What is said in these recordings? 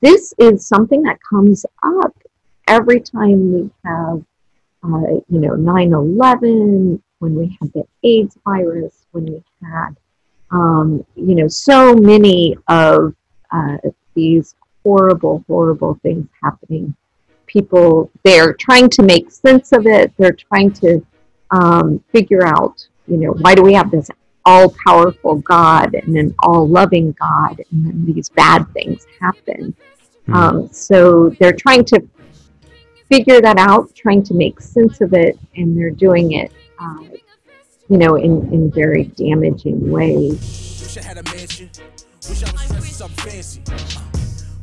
this is something that comes up every time we have, uh, you know, 9 11, when we had the AIDS virus, when we had, um, you know, so many of uh, these horrible, horrible things happening. People, they're trying to make sense of it. They're trying to um, figure out, you know, why do we have this all powerful God and an all loving God, and then these bad things happen. Mm. Um, so they're trying to figure that out, trying to make sense of it, and they're doing it, uh, you know, in, in very damaging ways. Wish I had a mansion. Wish I was dressed something fancy. Uh,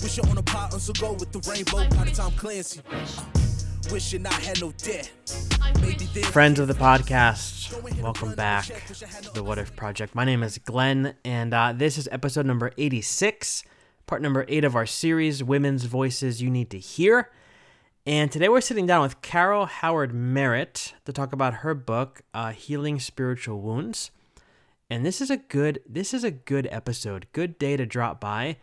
wish I on a pot so go with the rainbow, kind of Tom Clancy. Uh, wishing I had no debt. Friends of the podcast, welcome back to the What If Project. My name is Glenn, and uh, this is episode number 86, part number 8 of our series, Women's Voices You Need to Hear. And today we're sitting down with Carol Howard Merritt to talk about her book, uh, Healing Spiritual Wounds. And this is a good this is a good episode, good day to drop by.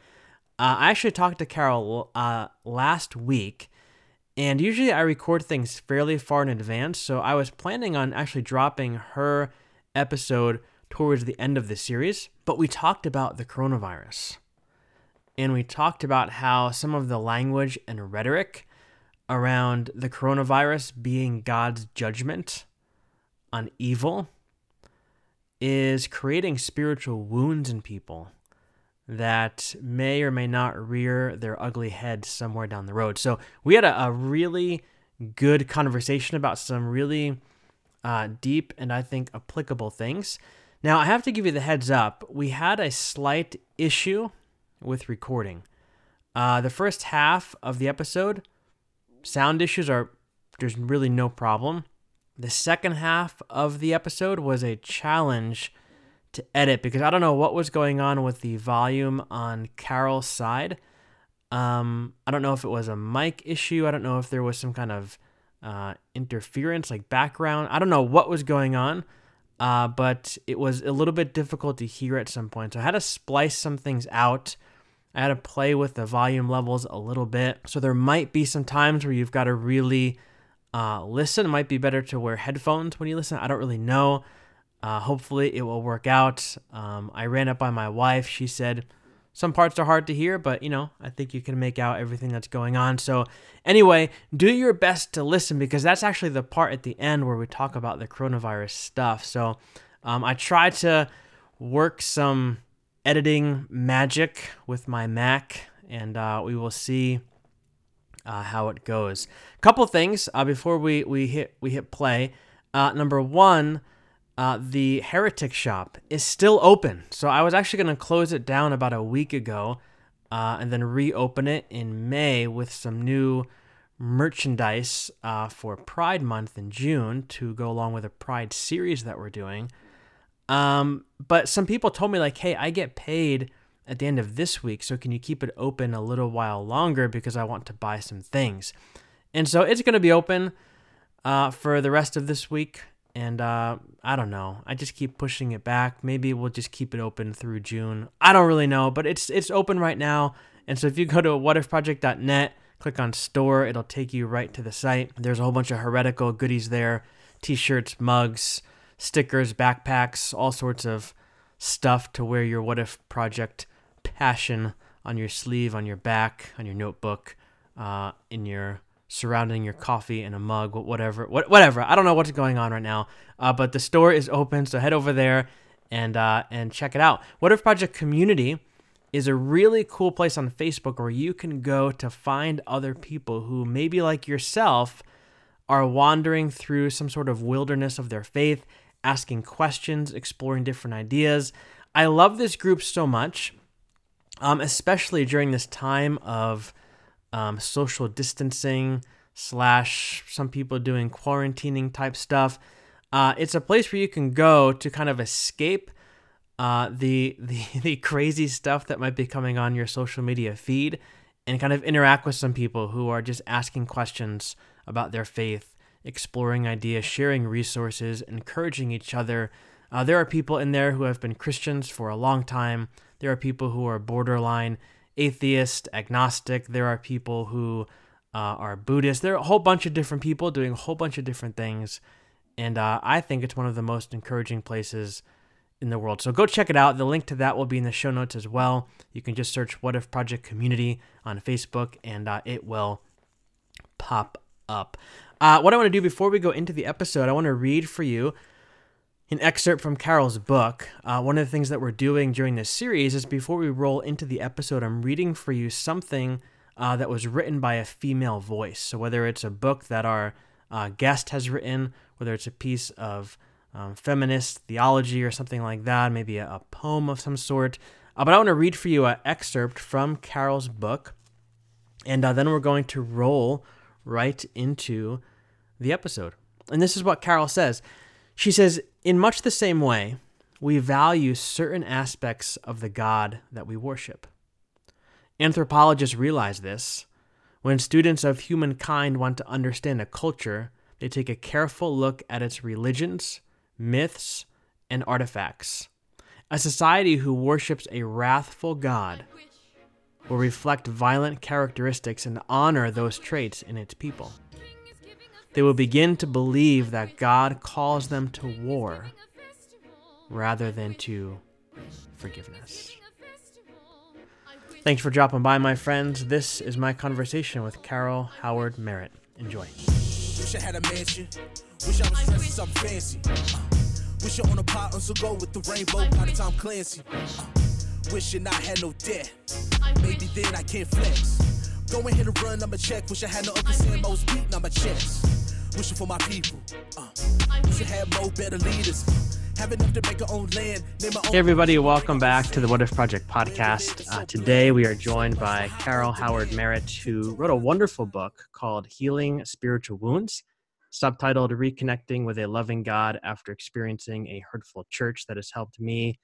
Uh, I actually talked to Carol uh, last week and usually I record things fairly far in advance, so I was planning on actually dropping her episode towards the end of the series. But we talked about the coronavirus. And we talked about how some of the language and rhetoric around the coronavirus being God's judgment on evil is creating spiritual wounds in people that may or may not rear their ugly head somewhere down the road. So we had a, a really good conversation about some really uh, deep and I think applicable things. Now, I have to give you the heads up. We had a slight issue with recording. Uh, the first half of the episode, sound issues are, there's really no problem. The second half of the episode was a challenge to edit because I don't know what was going on with the volume on Carol's side. Um, I don't know if it was a mic issue. I don't know if there was some kind of uh, interference, like background. I don't know what was going on, uh, but it was a little bit difficult to hear at some point. So I had to splice some things out. I had to play with the volume levels a little bit. So there might be some times where you've got to really uh, listen. It might be better to wear headphones when you listen. I don't really know. Uh, hopefully, it will work out. Um, I ran up by my wife. She said some parts are hard to hear, but you know, I think you can make out everything that's going on. So, anyway, do your best to listen because that's actually the part at the end where we talk about the coronavirus stuff. So, um, I try to work some editing magic with my Mac, and uh, we will see uh, how it goes. Couple things uh, before we we hit we hit play. Uh, number one uh, the Heretic Shop is still open. So I was actually going to close it down about a week ago uh, and then reopen it in May with some new merchandise uh, for Pride Month in June to go along with a Pride series that we're doing. Um, but some people told me, like, hey, I get paid at the end of this week, so can you keep it open a little while longer because I want to buy some things? And so it's going to be open uh, for the rest of this week and uh, I don't know. I just keep pushing it back. Maybe we'll just keep it open through June. I don't really know, but it's it's open right now. And so if you go to whatifproject.net, click on store, it'll take you right to the site. There's a whole bunch of heretical goodies there: t-shirts, mugs, stickers, backpacks, all sorts of stuff to wear your What If Project passion on your sleeve, on your back, on your notebook, uh, in your surrounding your coffee in a mug, whatever, whatever. I don't know what's going on right now, uh, but the store is open, so head over there and uh, and check it out. What If Project Community is a really cool place on Facebook where you can go to find other people who maybe like yourself are wandering through some sort of wilderness of their faith, asking questions, exploring different ideas. I love this group so much, um, especially during this time of um, social distancing slash some people doing quarantining type stuff. Uh, it's a place where you can go to kind of escape uh, the, the the crazy stuff that might be coming on your social media feed, and kind of interact with some people who are just asking questions about their faith, exploring ideas, sharing resources, encouraging each other. Uh, there are people in there who have been Christians for a long time. There are people who are borderline atheist, agnostic. There are people who uh, are Buddhist. There are a whole bunch of different people doing a whole bunch of different things. And uh, I think it's one of the most encouraging places in the world. So go check it out. The link to that will be in the show notes as well. You can just search What If Project Community on Facebook and uh, it will pop up. Uh, what I want to do before we go into the episode, I want to read for you an excerpt from Carol's book. Uh, one of the things that we're doing during this series is before we roll into the episode, I'm reading for you something uh, that was written by a female voice. So whether it's a book that our uh, guest has written, whether it's a piece of um, feminist theology or something like that, maybe a, a poem of some sort. Uh, but I want to read for you an excerpt from Carol's book, and uh, then we're going to roll right into the episode. And this is what Carol says. She says, In much the same way, we value certain aspects of the God that we worship. Anthropologists realize this. When students of humankind want to understand a culture, they take a careful look at its religions, myths, and artifacts. A society who worships a wrathful God will reflect violent characteristics and honor those traits in its people. They will begin to believe that God calls them to war rather than to forgiveness. Thanks for dropping by, my friends. This is my conversation with Carol Howard Merritt. Enjoy. Wish I had a mansion. Wish I was dressed something fancy. Uh, wish I own a pot on go with the rainbow by the Tom Clancy. Uh, wishing I had no debt. Maybe then I can't flex. Go ahead and run, I'ma check. Wish I had no Uncle Sam Mo's beating on my chest. Wishing for my people. Uh, wish I had more better leaders. Have enough to make our own land. Name our own hey, everybody, welcome back to the What If Project podcast. Uh, today we are joined by Carol Howard Merritt, who wrote a wonderful book called Healing Spiritual Wounds, subtitled Reconnecting with a Loving God After Experiencing a Hurtful Church, that has helped me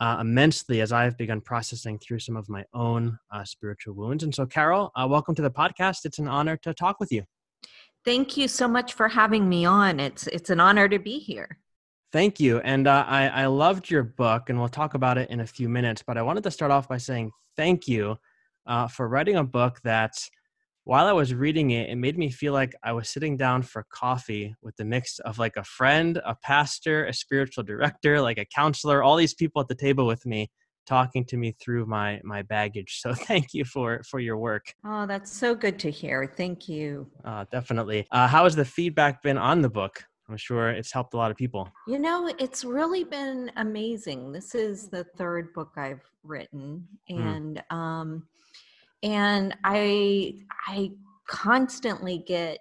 uh, immensely as I've begun processing through some of my own uh, spiritual wounds. And so, Carol, uh, welcome to the podcast. It's an honor to talk with you. Thank you so much for having me on. It's it's an honor to be here. Thank you. And uh, I, I loved your book, and we'll talk about it in a few minutes. But I wanted to start off by saying thank you uh, for writing a book that, while I was reading it, it made me feel like I was sitting down for coffee with the mix of like a friend, a pastor, a spiritual director, like a counselor, all these people at the table with me talking to me through my my baggage so thank you for for your work oh that's so good to hear thank you uh, definitely uh, how has the feedback been on the book I'm sure it's helped a lot of people. You know, it's really been amazing. This is the third book I've written, hmm. and mm. um, and I I constantly get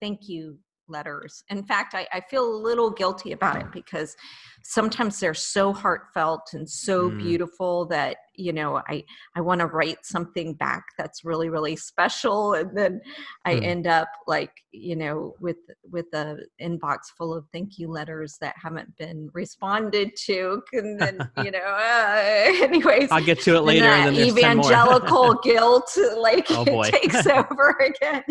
thank you letters. In fact, I, I, feel a little guilty about it because sometimes they're so heartfelt and so mm. beautiful that you know I I want to write something back that's really really special, and then I mm. end up like you know with with a inbox full of thank you letters that haven't been responded to, and then you know uh, anyways I'll get to it later. And then evangelical guilt like oh, takes over again.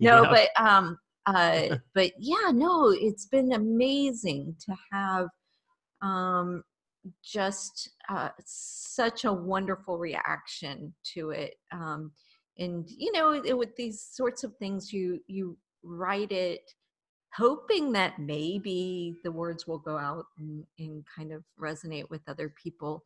No, but um uh, but yeah, no, it's been amazing to have um, just uh, such a wonderful reaction to it. Um, and you know, it, with these sorts of things, you you write it hoping that maybe the words will go out and, and kind of resonate with other people.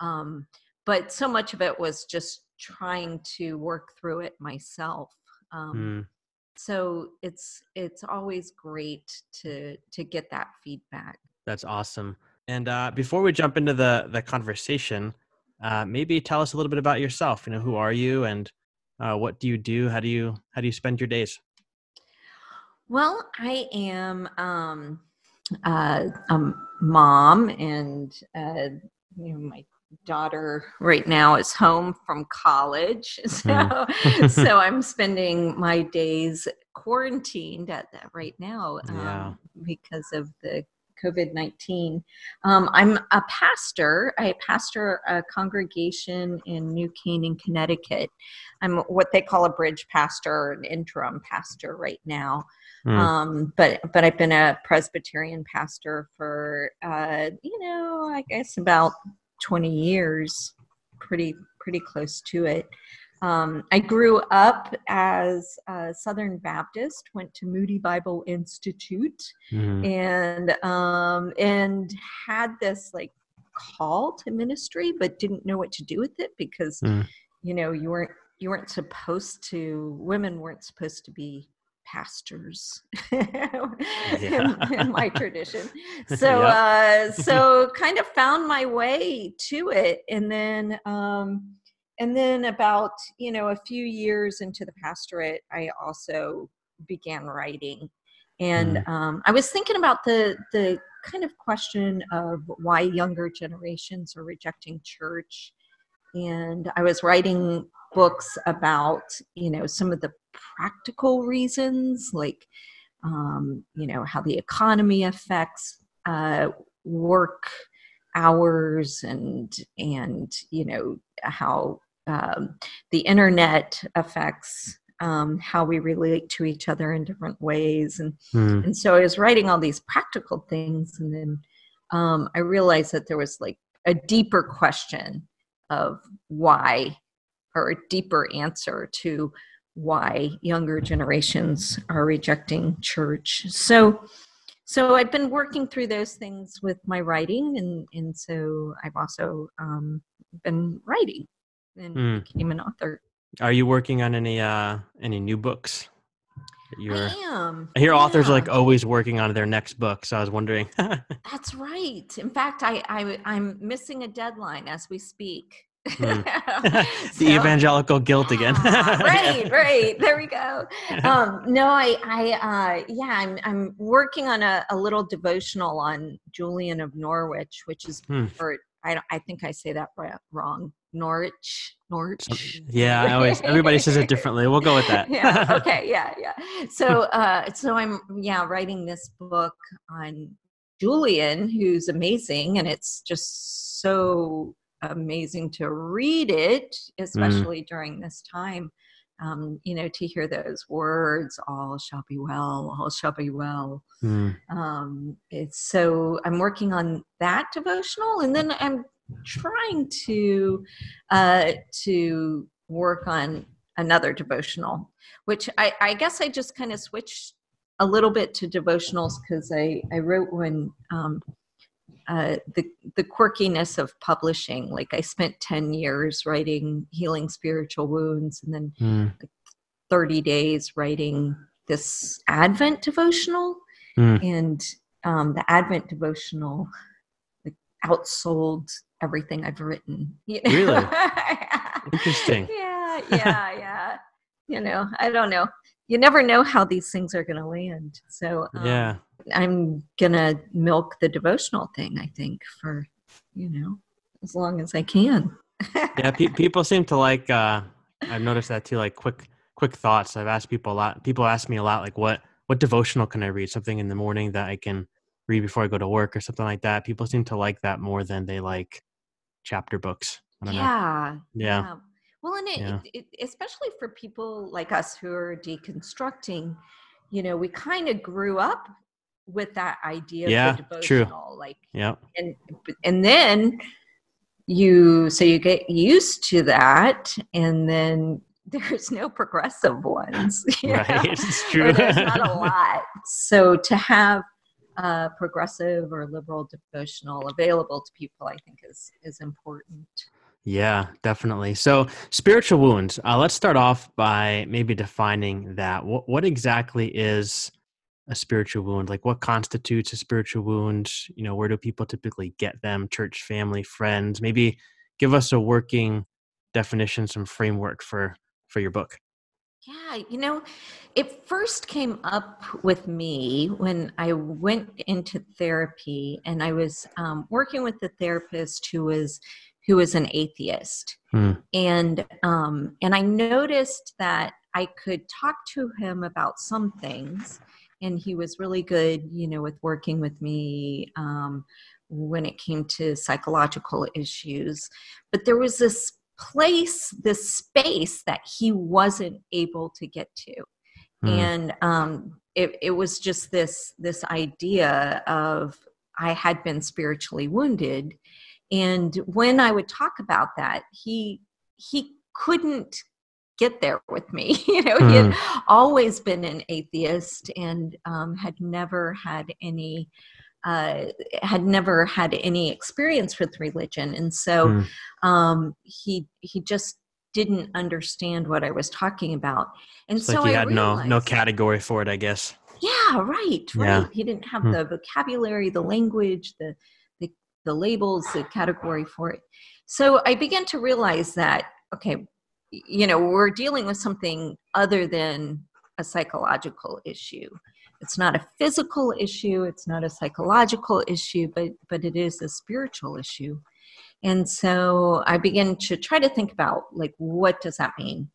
Um, but so much of it was just trying to work through it myself. Um, mm so it's it's always great to to get that feedback. That's awesome. And uh, before we jump into the the conversation uh, maybe tell us a little bit about yourself. You know who are you and uh, what do you do? How do you how do you spend your days? Well i am um, uh, a mom and uh, you know my daughter right now is home from college so mm. so i'm spending my days quarantined at that right now um, yeah. because of the covid-19 um, i'm a pastor i pastor a congregation in new canaan connecticut i'm what they call a bridge pastor an interim pastor right now Mm. Um, but but I've been a Presbyterian pastor for uh, you know I guess about 20 years pretty pretty close to it. Um, I grew up as a Southern Baptist, went to Moody Bible Institute, Mhm. and um, and had this like call to ministry, but didn't know what to do with it because Mm. you know you weren't you weren't supposed to women weren't supposed to be pastors in, in my tradition. So uh so kind of found my way to it and then um and then about you know a few years into the pastorate i also began writing. And um, i was thinking about the the kind of question of why younger generations are rejecting church and i was writing books about you know some of the practical reasons like um, you know how the economy affects uh, work hours and and you know how um, the internet affects um, how we relate to each other in different ways and Mm. and so i was writing all these practical things and then um, i realized that there was like a deeper question of why or a deeper answer to why younger generations are rejecting church so so i've been working through those things with my writing and and so i've also um, been writing and Mm. became an author Are you working on any uh any new books? You're i am I hear authors are like always working on their next book, so I was wondering. That's right. In fact, I, I I'm missing a deadline as we speak. Hmm. So- the evangelical guilt again. Right, right. There we go. Um, no, I, I, uh, yeah, I'm, I'm working on a, a little devotional on Julian of Norwich, which is, Hmm. or I, don't- I think I say that wrong. Norwich, Norwich. yeah, I always everybody says it differently. We'll go with that. yeah. Okay. Yeah. Yeah. So, uh, so I'm, yeah, writing this book on Julian, who's amazing, and it's just so amazing to read it, especially during this time. Um, you know, to hear those words, all shall be well, all shall be well. Mm. Um, it's so I'm working on that devotional, and then I'm trying to uh, to work on another devotional, which I, I guess I just kind of switched a little bit to devotionals because I, I wrote one um, uh, the the quirkiness of publishing. Like I spent ten years writing healing spiritual wounds, and then Mm. thirty days writing this Advent devotional, Mm. and um, the Advent devotional like, outsold everything I've written. you know? Really? Interesting. yeah, yeah, yeah. You know, I don't know. You never know how these things are going to land. So um, Yeah. I'm gonna milk the devotional thing. I think for you know as long as I can. Yeah, pe- people seem to like uh I've noticed that too like quick quick thoughts. I've asked people a lot. People ask me a lot like what what devotional can I read? Something in the morning that I can read before I go to work or something like that. People seem to like that more than they like chapter books. I don't know. yeah, Yeah. Well, and it, Yeah. it, it, especially for people like us who are deconstructing, you know, we kind of grew up with that idea Yeah, of the true. like, Yeah. and and then you so you get used to that, and then there's no progressive ones, know? Right. It's true. there's not a lot. So to have a progressive or liberal devotional available to people, I think is is important. Yeah, definitely. So, spiritual wounds. Uh, let's start off by maybe defining that. What, what exactly is a spiritual wound? Like, what constitutes a spiritual wound? You know, where do people typically get them? Church, family, friends. Maybe give us a working definition, some framework for for your book. Yeah, you know, it first came up with me when I went into therapy, and I was um, working with a therapist who was who was an atheist, Hmm. and um, and I noticed that I could talk to him about some things, and he was really good, you know, with working with me um, when it came to psychological issues. But there was this place, this space that he wasn't able to get to, Hmm. and um, it, it was just this this idea of I had been spiritually wounded, and when I would talk about that, he he couldn't get there with me. you know, mm. he had hmm. always been an atheist and um, had never had any uh, had never had any experience with religion, and so mm. um, he he just didn't understand what I was talking about. And it's so like he I had realized, no no category for it, I guess. Yeah, right, right. Yeah. He didn't have mm. the vocabulary, the language, the, the the labels, the category for it. So I began to realize that okay, you know, we're dealing with something other than a psychological issue. It's not a physical issue, it's not a psychological issue, but but it is a spiritual issue. And so I began to try to think about like what does that mean?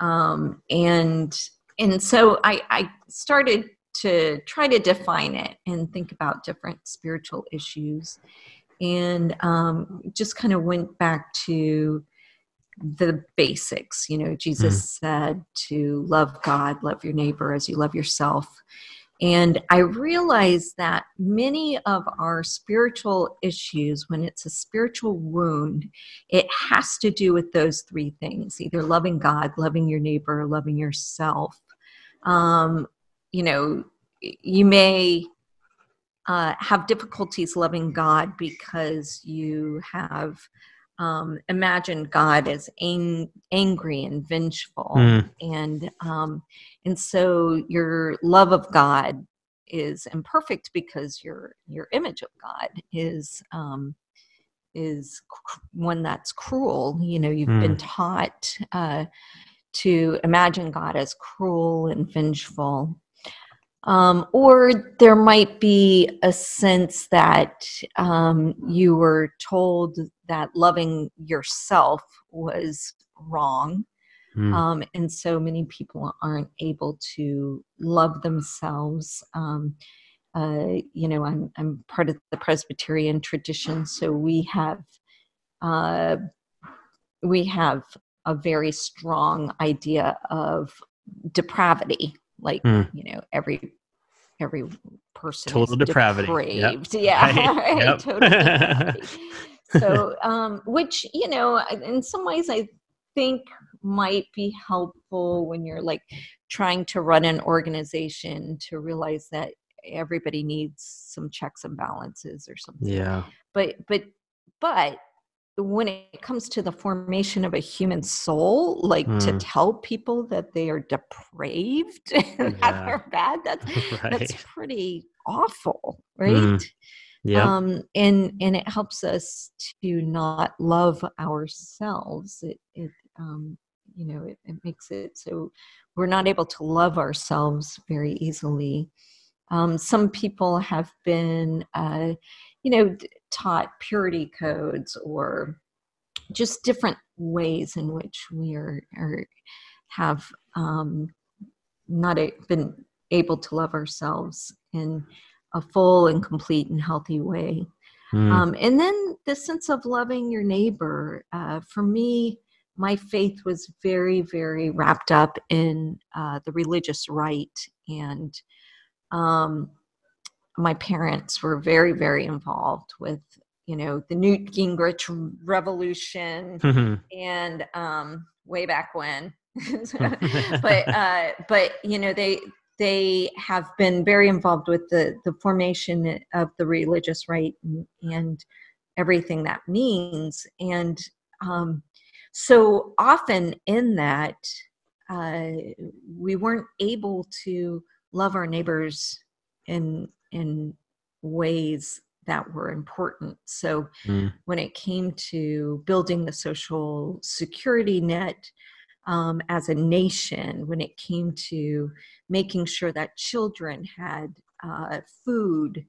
Um, and and so I, I started to try to define it and think about different spiritual issues and um, just kind of went back to the basics. You know, Jesus mm. said to love God, love your neighbor as you love yourself. And I realized that many of our spiritual issues, when it's a spiritual wound, it has to do with those three things either loving God, loving your neighbor, loving yourself. Um, you know, you may uh, have difficulties loving God because you have um, imagine God as ang- angry and vengeful, mm. and um, and so your love of God is imperfect because your your image of God is um, is cr- one that's cruel. You know, you've mm. been taught uh, to imagine God as cruel and vengeful, um, or there might be a sense that um, you were told that loving yourself was wrong. Mm. Um, and so many people aren't able to love themselves. Um, uh, you know, I'm, I'm part of the Presbyterian tradition, so we have uh, we have a very strong idea of depravity like mm. you know every every person total depravity depraved. Yep. yeah right. Yep. total depravity. so um which you know in some ways i think might be helpful when you're like trying to run an organization to realize that everybody needs some checks and balances or something yeah but but but when it comes to the formation of a human soul, like mm. to hmm. tell people that they are depraved and yeah. that they're bad, that's right. that's pretty awful, right? Mm. Yeah. Um, and and it helps us to not love ourselves. It it um, you know it, it makes it so we're not able to love ourselves very easily. Um, some people have been, uh, you know, taught purity codes or just different ways in which we are, are have um, not a, been able to love ourselves in a full and complete and healthy way. Mm. Um, and then the sense of loving your neighbor. Uh, for me, my faith was very, very wrapped up in uh, the religious right and um, my parents were very very involved with you know the newt gingrich revolution mm-hmm. and um, way back when but uh, but you know they they have been very involved with the the formation of the religious right and, and everything that means and um, so often in that uh, we weren't able to love our neighbors in in ways that were important. So mm. when it came to building the social security net um, as a nation, when it came to making sure that children had uh, food,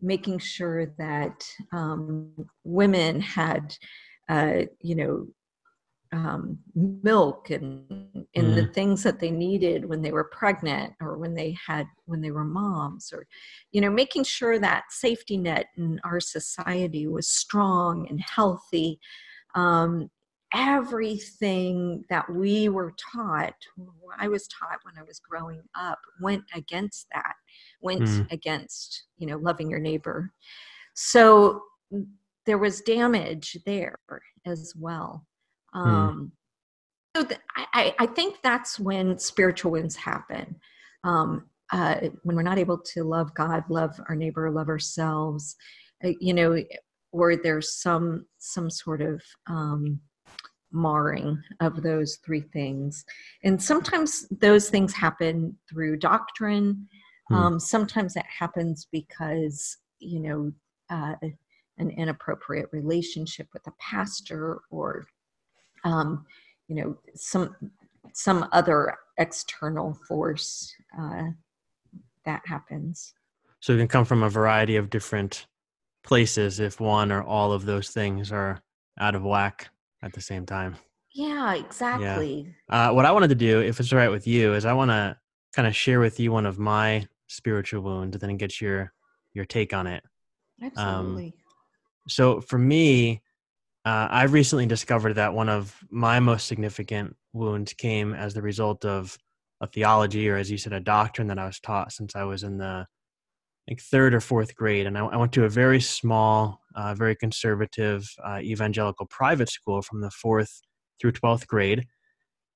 making sure that um, women had, uh, you know, um, milk and and mm. the things that they needed when they were pregnant or when they had when they were moms or you know making sure that safety net in our society was strong and healthy um, everything that we were taught i was taught when i was growing up went against that went mm. against you know loving your neighbor so there was damage there as well Hmm. Um, so th- I, I think that's when spiritual wounds happen. Um, uh, when we're not able to love God, love our neighbor, love ourselves, uh, you know, or there's some some sort of um, marring of those three things. And sometimes those things happen through doctrine. Hmm. Um, sometimes that happens because you know uh, an inappropriate relationship with a pastor or um, you know some some other external force uh, that happens so it can come from a variety of different places if one or all of those things are out of whack at the same time yeah exactly yeah. Uh, what i wanted to do if it's all right with you is i want to kind of share with you one of my spiritual wounds and then get your your take on it um, absolutely um, so for me uh, I've recently discovered that one of my most significant wounds came as the result of a theology, or as you said, a doctrine that I was taught since I was in the like third or fourth grade. And I, I went to a very small, uh, very conservative uh, evangelical private school from the fourth through 12th grade.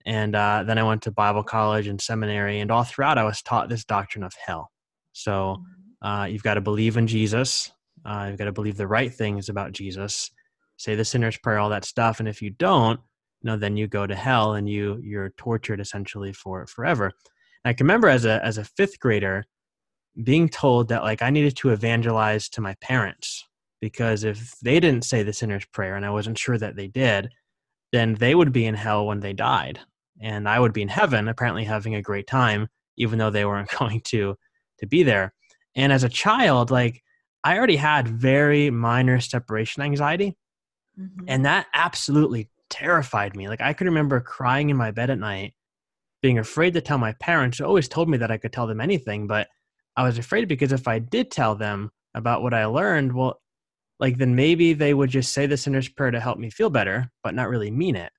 And uh, then I went to Bible college and seminary. And all throughout, I was taught this doctrine of hell. So mm-hmm. uh, you've got to believe in Jesus, uh, you've got to believe the right things about Jesus say the sinner's prayer, all that stuff. And if you don't, you know, then you go to hell and you you're tortured essentially for forever. And I can remember as a as a fifth grader being told that like I needed to evangelize to my parents because if they didn't say the sinner's prayer and I wasn't sure that they did, then they would be in hell when they died. And I would be in heaven, apparently having a great time, even though they weren't going to to be there. And as a child, like I already had very minor separation anxiety. Mm-hmm. And that absolutely terrified me. Like I could remember crying in my bed at night, being afraid to tell my parents, who always told me that I could tell them anything, but I was afraid because if I did tell them about what I learned, well, like then maybe they would just say the sinner's prayer to help me feel better, but not really mean it.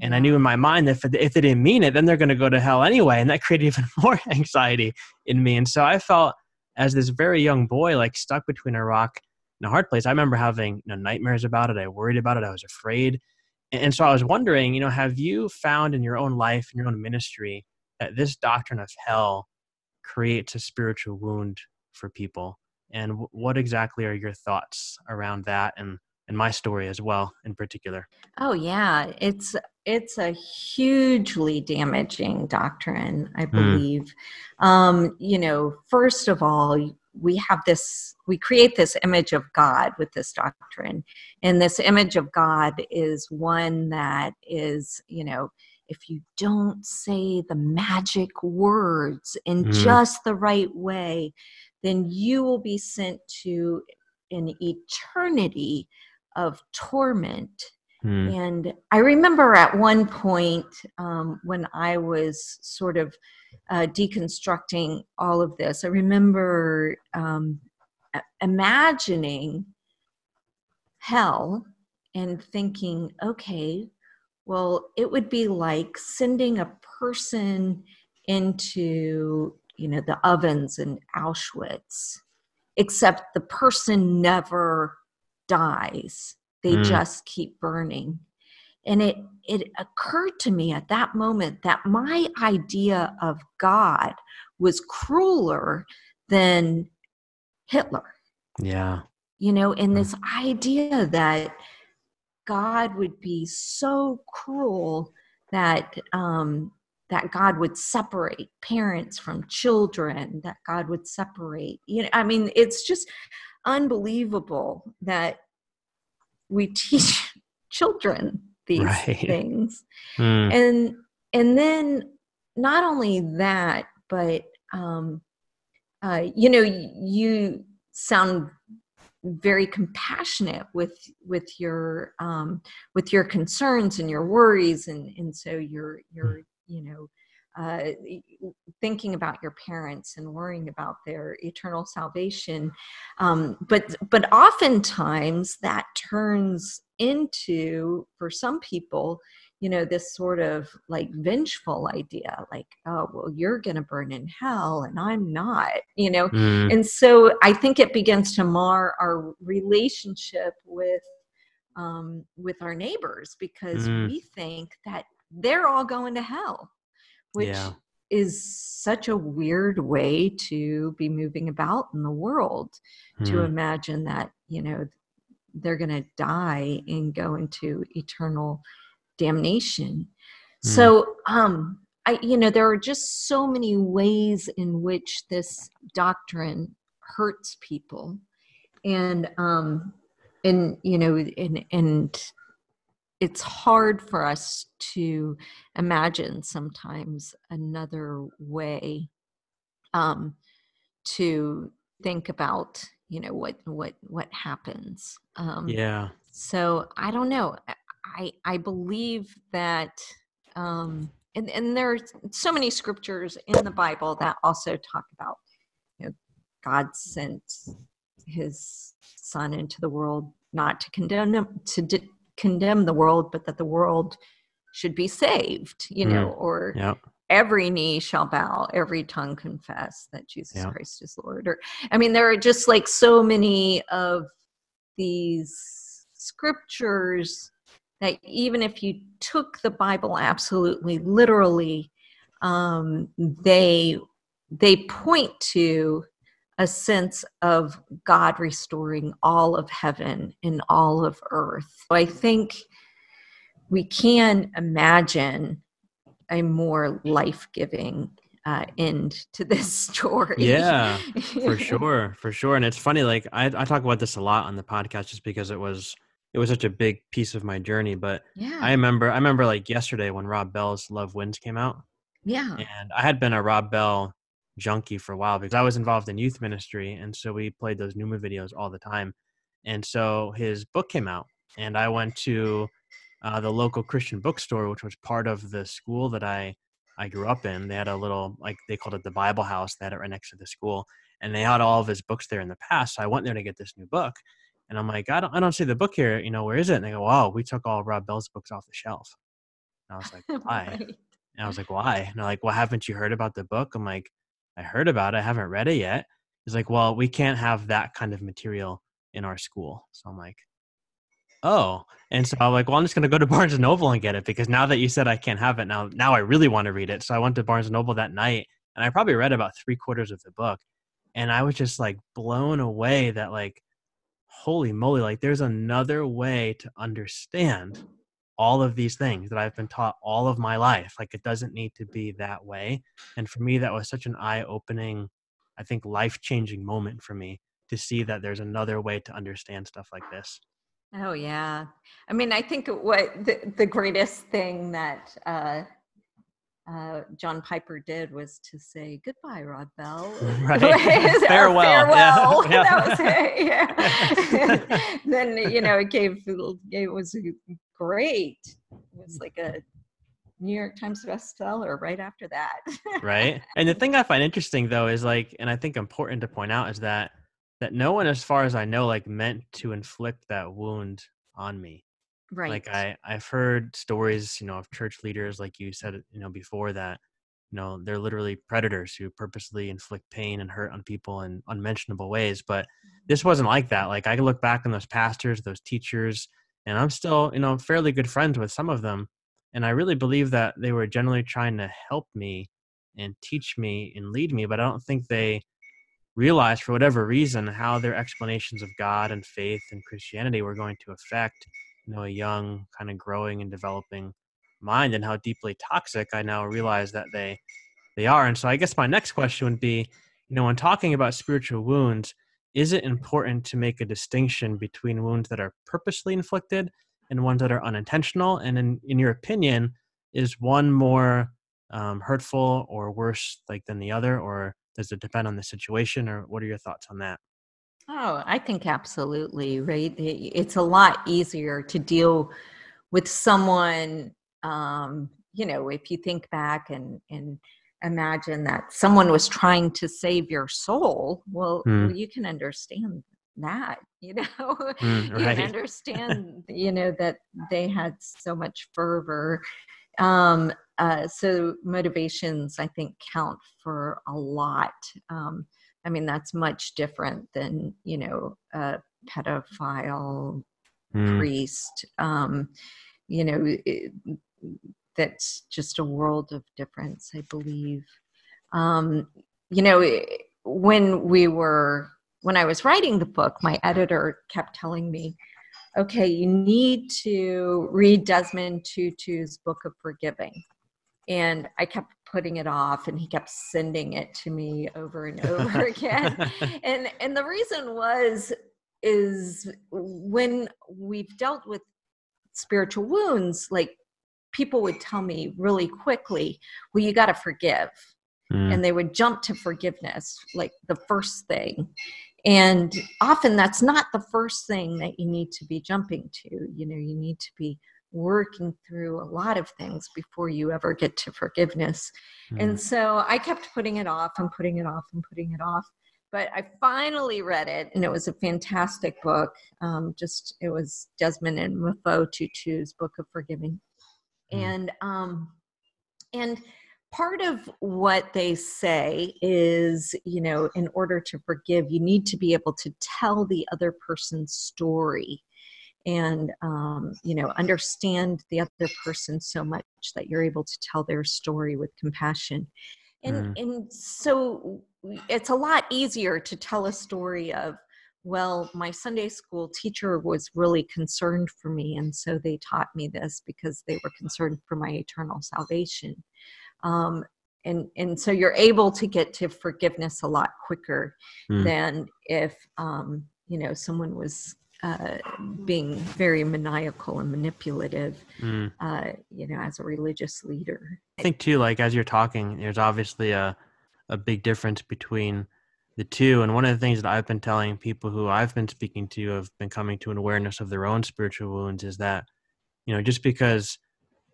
And I knew in my mind that if, they didn't mean it, then they're going to go to hell anyway. And that created even more anxiety in me. And so I felt as this very young boy, like stuck between a rock and a hard place. I remember having you know, nightmares about it. I worried about it. I was afraid. And so I was wondering, you know, have you found in your own life, in your own ministry, that this doctrine of hell creates a spiritual wound for people? And what exactly are your thoughts around that and, and my story as well in particular? Oh yeah, it's it's a hugely damaging doctrine, I hmm. believe. Mm. Um, you know, first of all, we have this we create this image of god with this doctrine and this image of god is one that is you know if you don't say the magic words in mm. just the right way then you will be sent to an eternity of torment mm. and i remember at one point um, when i was sort of uh, deconstructing all of this. I remember um, imagining hell and thinking, okay, well, it would be like sending a person into, you know, the ovens in Auschwitz, except the person never dies. They mm. just keep burning and it it occurred to me at that moment that my idea of god was crueler than hitler yeah you know and this idea that god would be so cruel that um that god would separate parents from children that god would separate you know i mean it's just unbelievable that we teach children these right. things mm. and and then not only that but um uh you know you sound very compassionate with with your um with your concerns and your worries and and so you're you're hmm. You know uh, thinking about your parents and worrying about their eternal salvation um, but but oftentimes that turns into for some people you know this sort of like vengeful idea like oh well you're going to burn in hell and i'm not you know mm. and so i think it begins to mar our relationship with um, with our neighbors because mm. we think that they're all going to hell, which Yeah. is such a weird way to be moving about in the world to Hmm. imagine that, you know, they're going to die and go into eternal damnation. Hmm. So, um, I, you know, there are just so many ways in which this doctrine hurts people, and um, and you know, and and it's hard for us to imagine sometimes another way um, to think about, you know, what what what happens. Um, Yeah. so I don't know. I- I believe that, um, and and there's so many scriptures in the Bible that also talk about, you know, God sent His Son into the world not to condemn them, to di- condemn the world, but that the world should be saved. You know, or Yeah. every knee shall bow, every tongue confess that Jesus Yeah. Christ is Lord. Or, I mean, there are just like so many of these scriptures that even if you took the Bible absolutely literally, um, they they point to a sense of God restoring all of heaven and all of earth. I think we can imagine a more life-giving uh, end to this story. Yeah, for sure for sure and it's funny like I, I talk about this a lot on the podcast just because it was it was such a big piece of my journey but yeah. i remember i remember like yesterday when rob bell's love wins came out yeah. and i had been a rob bell junkie for a while because i was involved in youth ministry and so we played those Nooma videos all the time and so his book came out and i went to uh, the local christian bookstore which was part of the school that i i grew up in they had a little like they called it the bible house they had it right next to the school and they had all of his books there in the past so i went there to get this new book and i'm like i don't i don't see the book here you know where is it and they go wow we took all rob bell's books off the shelf and i was like why Right. and I was like, why? And they're like, well, haven't you heard about the book? I'm like, I heard about it. I haven't read it yet. He's like, well, we can't have that kind of material in our school. So I'm like, oh. And so I'm like, well, I'm just going to go to Barnes and Noble and get it because now that you said I can't have it, now, now I really want to read it. So I went to Barnes and Noble that night and I probably read about three quarters of the book. And I was just like blown away that like, holy moly, like there's another way to understand all of these things that I've been taught all of my life. Like it doesn't need to be that way. And for me, that was such an eye opening, I think life changing moment for me to see that there's another way to understand stuff like this. Oh yeah. I mean, I think what the, the greatest thing that uh, uh, John Piper did was to say goodbye, Rob Bell. Right. Farewell. Yeah. farewell. Yeah. That was it. Yeah. then you know it gave it was great. It was like a New York Times bestseller right after that. right and the thing i find interesting though is like and i think important to point out is that that no one as far as i know like meant to inflict that wound on me right. like i i've heard stories you know of church leaders like you said you know before that you know they're literally predators who purposely inflict pain and hurt on people in unmentionable ways but mm-hmm. this wasn't like that like i can look back on those pastors those teachers and i'm still you know fairly good friends with some of them and i really believe that they were generally trying to help me and teach me and lead me but i don't think they realized for whatever reason how their explanations of god and faith and christianity were going to affect you know a young kind of growing and developing mind and how deeply toxic i now realize that they they are and so i guess my next question would be you know when talking about spiritual wounds is it important to make a distinction between wounds that are purposely inflicted and ones that are unintentional? And in, in your opinion is one more um, hurtful or worse like than the other or does it depend on the situation or what are your thoughts on that Oh, I think absolutely, right? It's a lot easier to deal with someone, um, you know, if you think back and, and imagine that someone was trying to save your soul, well, well, you can understand that, you know, Mm, you can understand, you know, that they had so much fervor. Um, uh, so motivations, I think, count for a lot. Um, I mean, that's much different than, you know, a pedophile Mm, priest. Um, you know, it, that's just a world of difference, I believe. Um, you know, when we were when I was writing the book, my editor kept telling me, "Okay, you need to read Desmond Tutu's Book of Forgiving," and I kept putting it off, and he kept sending it to me over and over again. and and the reason was is when we've dealt with spiritual wounds, like people would tell me really quickly, well, you got to forgive. Mm. And they would jump to forgiveness, like the first thing. And often that's not the first thing that you need to be jumping to. You know, you need to be working through a lot of things before you ever get to forgiveness. Mm. And so I kept putting it off and putting it off and putting it off but I finally read it, and it was a fantastic book. Um, just it was Desmond and Mpho Tutu's Book of Forgiving, mm. and um, and part of what they say is, you know, in order to forgive, you need to be able to tell the other person's story, and um, you know, understand the other person so much that you're able to tell their story with compassion. And mm. and so it's a lot easier to tell a story of well my sunday school teacher was really concerned for me and so they taught me this because they were concerned for my eternal salvation um, and and so you're able to get to forgiveness a lot quicker mm. than if um, you know someone was uh, being very maniacal and manipulative mm. uh, you know as a religious leader i think too like as you're talking there's obviously a a big difference between the two. And one of the things that I've been telling people who I've been speaking to have been coming to an awareness of their own spiritual wounds is that, you know, just because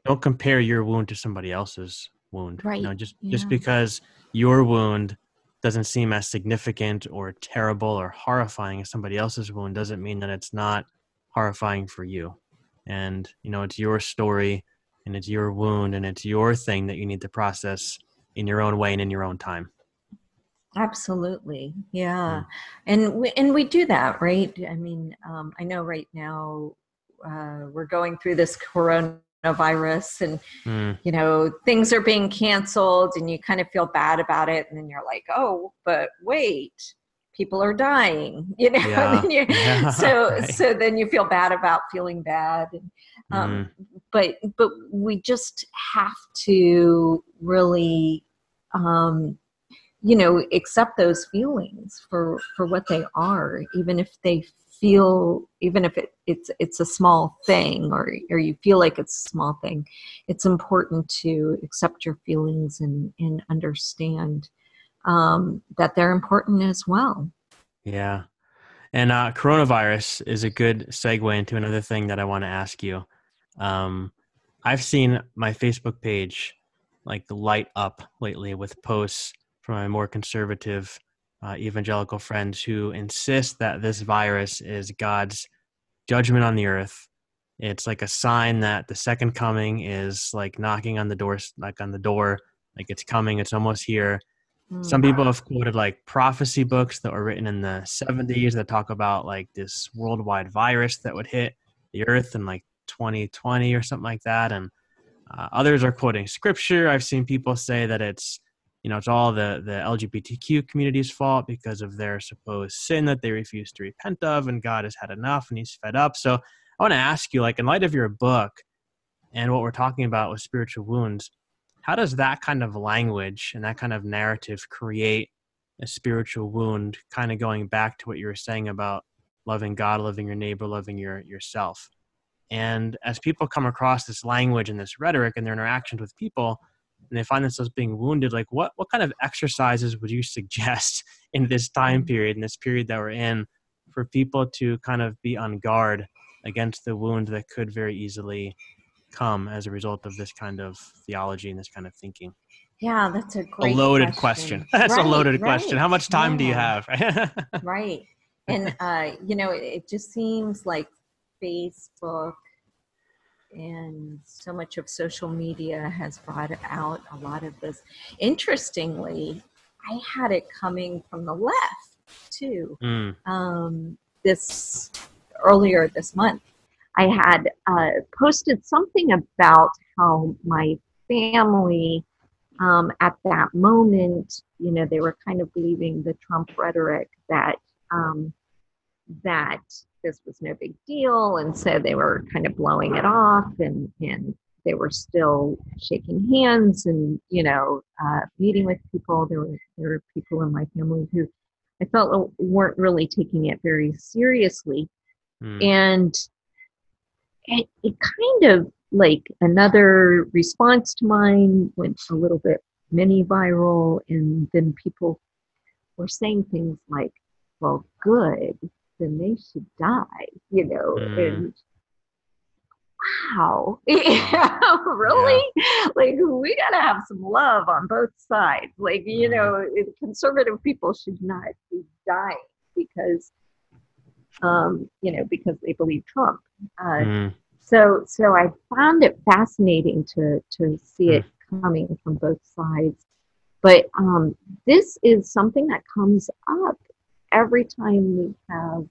don't compare your wound to somebody else's wound. Right. You know, just yeah. just because your wound doesn't seem as significant or terrible or horrifying as somebody else's wound doesn't mean that it's not horrifying for you. And, you know, it's your story and it's your wound and it's your thing that you need to process in your own way and in your own time absolutely yeah mm. and we, and we do that right i mean um, i know right now uh, we're going through this coronavirus and mm. you know things are being canceled and you kind of feel bad about it and then you're like oh but wait people are dying you know yeah. you, yeah. so right. so then you feel bad about feeling bad and, um, mm. but but we just have to really um, you know accept those feelings for for what they are even if they feel even if it, it's it's a small thing or or you feel like it's a small thing it's important to accept your feelings and and understand um, that they're important as well. Yeah. And uh, coronavirus is a good segue into another thing that i want to ask you. Um, i've seen my facebook page like light up lately with posts from my more conservative uh, evangelical friends who insist that this virus is God's judgment on the earth. It's like a sign that the second coming is like knocking on the door, like on the door, like it's coming, it's almost here. Some mm. people have quoted like prophecy books that were written in the 70s that talk about like this worldwide virus that would hit the earth in like 2020 or something like that. And uh, others are quoting scripture. I've seen people say that it's you know it's all the the LGBTQ community's fault because of their supposed sin that they refuse to repent of, and God has had enough and He's fed up. So I want to ask you, like in light of your book and what we're talking about with spiritual wounds, how does that kind of language and that kind of narrative create a spiritual wound? Kind of going back to what you were saying about loving God, loving your neighbor, loving your yourself. And as people come across this language and this rhetoric in their interactions with people, and they find themselves being wounded, like what what kind of exercises would you suggest in this time period, in this period that we're in, for people to kind of be on guard against the wound that could very easily come as a result of this kind of theology and this kind of thinking? Yeah, that's a great a loaded question. question. That's right, a loaded right. question. How much time yeah. do you have? right. And uh, you know, it, it just seems like Facebook and so much of social media has brought out a lot of this. Interestingly, I had it coming from the left too. Mm. Um, this earlier this month, I had uh, posted something about how my family um, at that moment, you know, they were kind of believing the Trump rhetoric that um, that this was no big deal, and so they were kind of blowing it off, and and they were still shaking hands and you know uh, meeting with people. There were there were people in my family who I felt weren't really taking it very seriously, mm. and it, it kind of like another response to mine went a little bit mini viral and then people were saying things like well good then they should die you know mm. and wow really yeah. like we gotta have some love on both sides like you mm. know conservative people should not be dying because um you know because they believe trump uh, mm. So, so I found it fascinating to to see it coming from both sides. But um, this is something that comes up every time we have,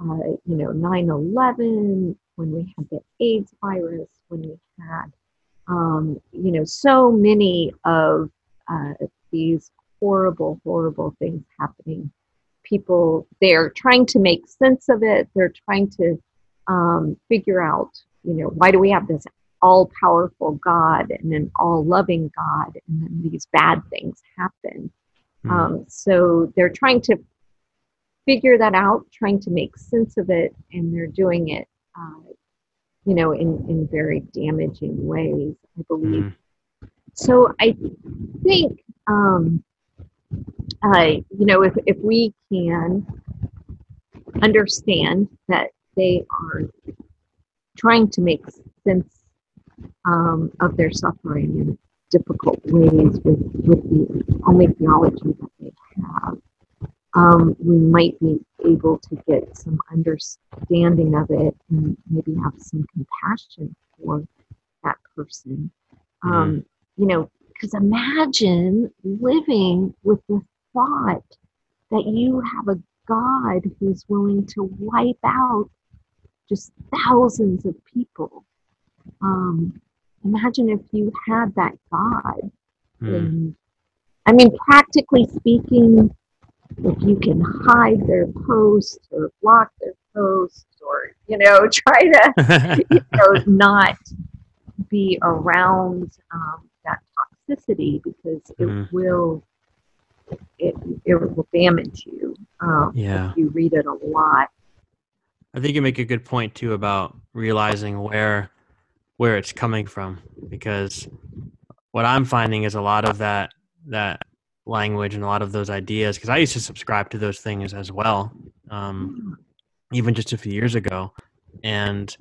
uh, you know, 9/11, when we had the AIDS virus, when we had, um, you know, so many of uh, these horrible, horrible things happening. People, they're trying to make sense of it. They're trying to um, figure out, you know, why do we have this all powerful God and an all loving God, and then these bad things happen? Mm. Um, so they're trying to figure that out, trying to make sense of it, and they're doing it, uh, you know, in, in very damaging ways, I believe. Mm. So I think, um, uh, you know, if, if we can understand that they are trying to make sense um, of their suffering in difficult ways with, with the only theology that they have. Um, we might be able to get some understanding of it and maybe have some compassion for that person. mm-hmm. Um, you know, because imagine living with the thought that you have a God who's willing to wipe out just thousands of people. Um, imagine if you had that God. Mm. And, I mean, practically speaking, if you can hide their posts or block their posts or, you know, try to, you know, not be around um, that toxicity because it mm. will it, it will damage you um, yeah. if you read it a lot I think you make a good point too about realizing where where it's coming from because what I'm finding is a lot of that that language and a lot of those ideas because I used to subscribe to those things as well um, even just a few years ago. And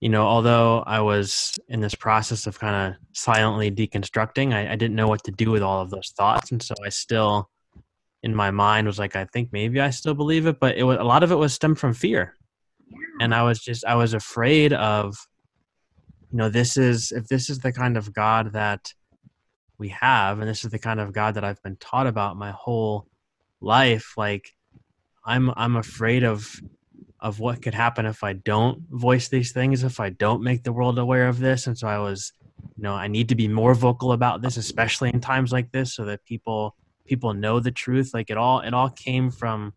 you know although I was in this process of kind of silently deconstructing I, I didn't know what to do with all of those thoughts. And so I still in my mind was like I think maybe I still believe it but it was a lot of it was stemmed from fear. And i was just i was afraid of you know this is if this is the kind of god that we have and this is the kind of god that i've been taught about my whole life like i'm i'm afraid of of what could happen if i don't voice these things if i don't make the world aware of this and so i was you know i need to be more vocal about this especially in times like this so that people people know the truth like it all it all came from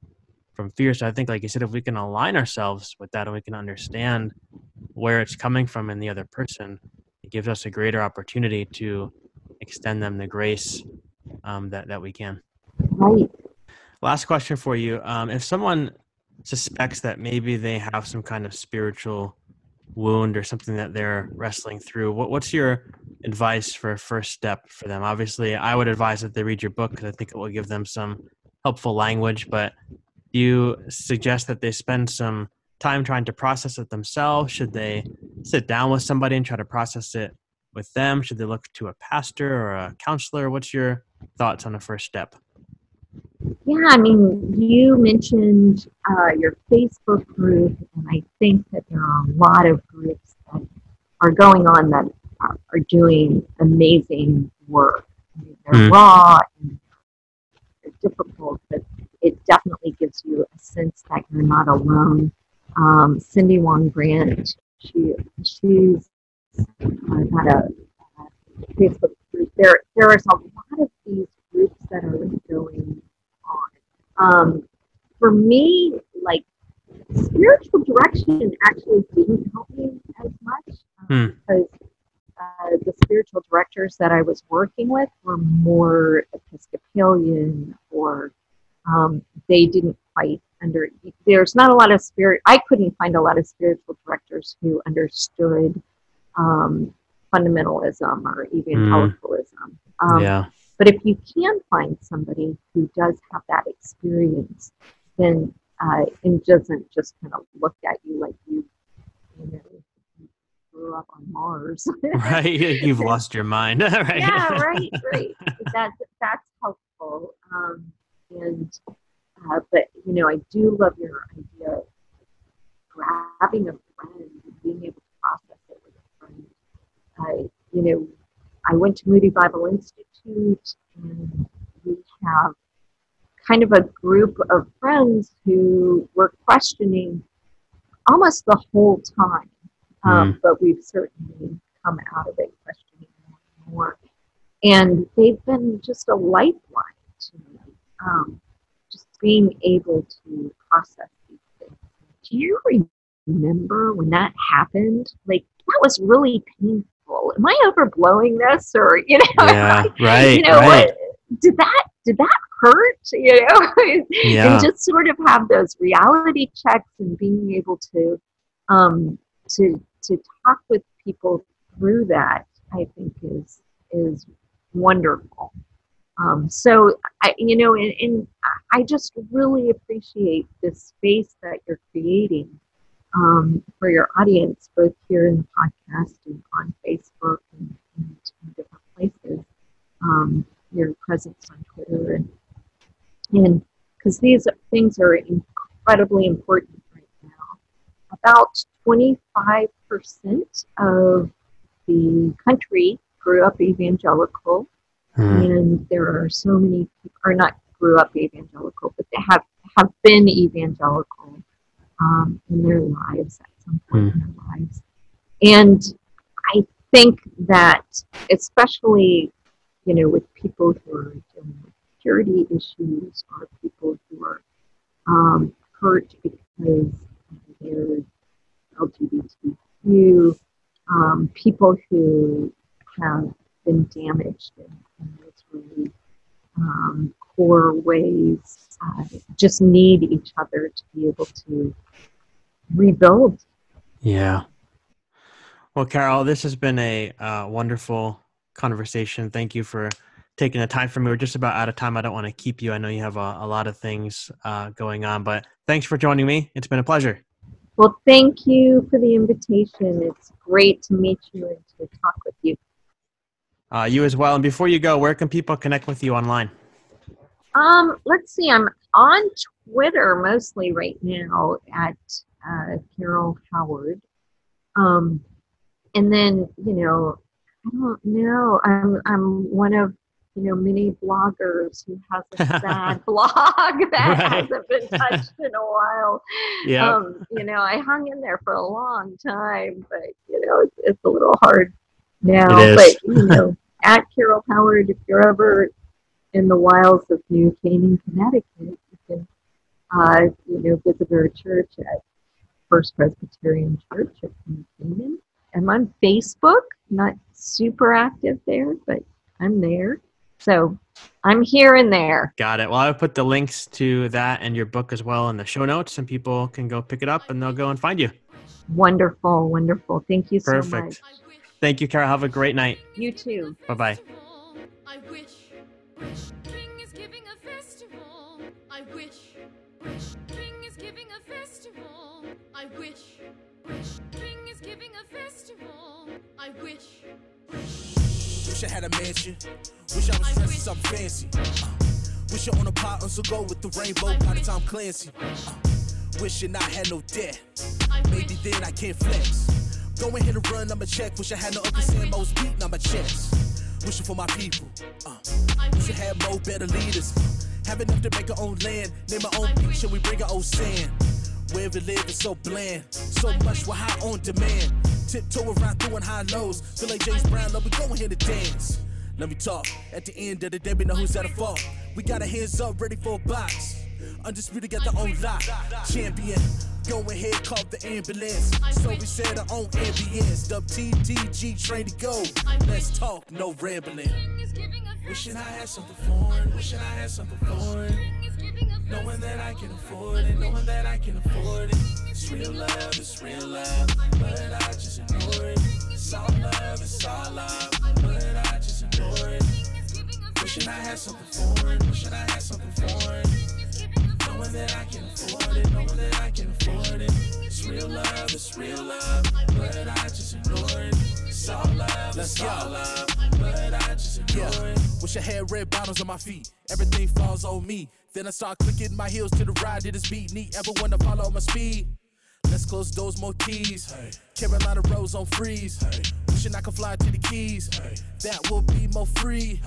from fear. So I think, like you said, if we can align ourselves with that and we can understand where it's coming from in the other person, it gives us a greater opportunity to extend them the grace um, that that we can. Right. Last question for you: um, If someone suspects that maybe they have some kind of spiritual wound or something that they're wrestling through, what, what's your advice for a first step for them? Obviously, I would advise that they read your book because I think it will give them some helpful language. But do you suggest that they spend some time trying to process it themselves? Should they sit down with somebody and try to process it with them? Should they look to a pastor or a counselor? What's your thoughts on the first step? Yeah, I mean, you mentioned uh, your Facebook group, and I think that there are a lot of groups that are going on that are, are doing amazing work. I mean, they're mm. raw and they're difficult, but it definitely gives you a sense that you're not alone. Um, Cindy Wang Brandt she she's got a, a Facebook group. There there is a lot of these groups that are going on. Um, for me, like spiritual direction actually didn't help me as much um, Hmm. because uh, the spiritual directors that I was working with were more Episcopalian or um, they didn't quite under there's not a lot of spirit i couldn't find a lot of spiritual directors who understood um, fundamentalism or evangelicalism um, yeah. but if you can find somebody who does have that experience then uh, and doesn't just kind of look at you like you you know you grew up on mars Right. You've lost your mind. right. yeah, right, right. That's that's helpful. Um, and uh, but you know, I do love your idea of grabbing a friend and being able to process it with a friend. I, you know, I went to Moody Bible Institute, and we have kind of a group of friends who were questioning almost the whole time. Um, But we've certainly come out of it questioning more and more. And they've been just a lifeline to me. Um, just being able to process these things. Do you remember when that happened? Like, that was really painful. Am I overblowing this? Or, you know, Yeah. Right. you know right. what? Did that did that hurt? You know, Yeah. and just sort of have those reality checks and being able to um, to to talk with people through that, I think is is wonderful. Um, so I, you know, and, and I just really appreciate the space that you're creating um, for your audience, both here in the podcast and on Facebook and, and in different places. Um, your presence on Twitter and and because these things are incredibly important right now. About 25% of the country grew up evangelical, Hmm. and there are so many people, or not grew up evangelical, but they have, have been evangelical um, in their lives at some point in their lives. And I think that, especially, you know, with people who are dealing with purity issues or people who are um, hurt because they're LGBTQ, um, people who have been damaged in, in those really um, core ways uh, just need each other to be able to rebuild. Yeah. Well, Carol, this has been a uh, wonderful conversation. Thank you for taking the time for me. We're just about out of time. I don't want to keep you. I know you have a, a lot of things uh, going on, but thanks for joining me. It's been a pleasure. Well, thank you for the invitation. It's great to meet you and to talk with you. Uh, you as well. And before you go, where can people connect with you online? Um, let's see. I'm on Twitter mostly right now at uh, Carol Howard. Um, and then you know, I don't know. I'm I'm one of you know many bloggers who has a sad blog that Right. hasn't been touched in a while. Yeah. Um, you know, I hung in there for a long time, but you know, it's, it's a little hard now. But you know, at Carol Howard, if you're ever in the wilds of New Canaan, Connecticut, you can, uh, you know, visit our church at First Presbyterian Church of New I'm on Facebook, not super active there, but I'm there. So I'm here and there. Got it. Well, I'll put the links to that and your book as well in the show notes, and people can go pick it up and they'll go and find you. Wonderful, wonderful. Thank you so much. Perfect. Thank you, Carol. Have a great night. You too. Bye bye. I wish. Wish I had a mansion. Wish I was I dressed wish- in something fancy. Uh, wish I on a pot so go with the rainbow, kind of Tom Clancy. Uh, wishing I had no debt. I Maybe wish. then I can't flex. Go and run, I'ma check. Wish I had no Uncle Sam most beating on my chest. Wishing for my people. Uh, I wish I had more better leaders. Uh, have enough to make our own land, name our own beach, and we bring our own sand. Where we live is so bland. So much we're high on demand. Tiptoe around doing high lows. Feel like James Brown, love we going here to dance. Let me talk. At the end of the day, we know who's at a fault. We got our hands up, ready for a box. Undisputed got the own lock. Champion. Go ahead, call the ambulance. So we said our own ambience. Dub TTG, train to go. Let's talk, no rambling. Spring is giving a Wishing I had something foreign, wishing I had something foreign. Knowing that I can afford it, knowing that I can afford it. It's real love, it's real love, but I just ignore it. It's all love, it's all love, but I just ignore it. Is Wishing I had something foreign, wishing I had something foreign. Knowing that I can afford it, knowing that I can afford it. It's real love, it's real love, but I just ignore it. It's all love, it's all love, but I just ignore it. I had red bottoms on my feet. Everything falls on me. Then I start clicking my heels to the ride to this beat. Need everyone to follow my speed. Let's close those more keys. Carolina Rose on freeze. Wishing I could fly to the keys. That will be more free.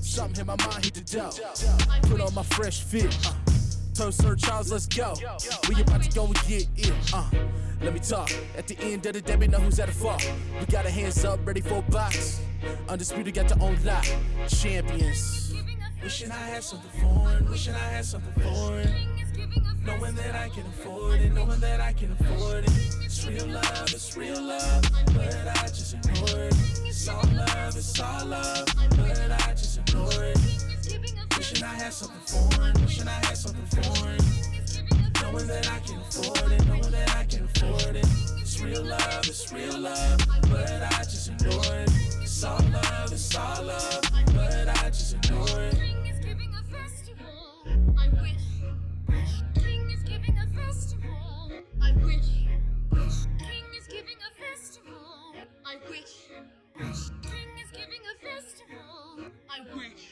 Something in my mind hit the dough. Put on my fresh fit. Uh. Turn Sir Charles, let's go. We about to go and get it. Uh. Let me talk. At the end of the day, we know who's at the fault. We got our hands up, ready for a box. Undisputed got the own lot. Champions. Wishing I had something foreign. Wishing I had something foreign. Knowing that I can afford it, knowing that I can afford it. It's real love, it's real love, but I just ignore it. It's all love, it's all love, but I just ignore it had something foreign, wishing I had something foreign. Knowing that I can afford it, knowing that I can afford it. It's real love, it's real love, but I just ignore it. It's all love, it's all love, but I just ignore it. I wish. King is giving a festival. I wish.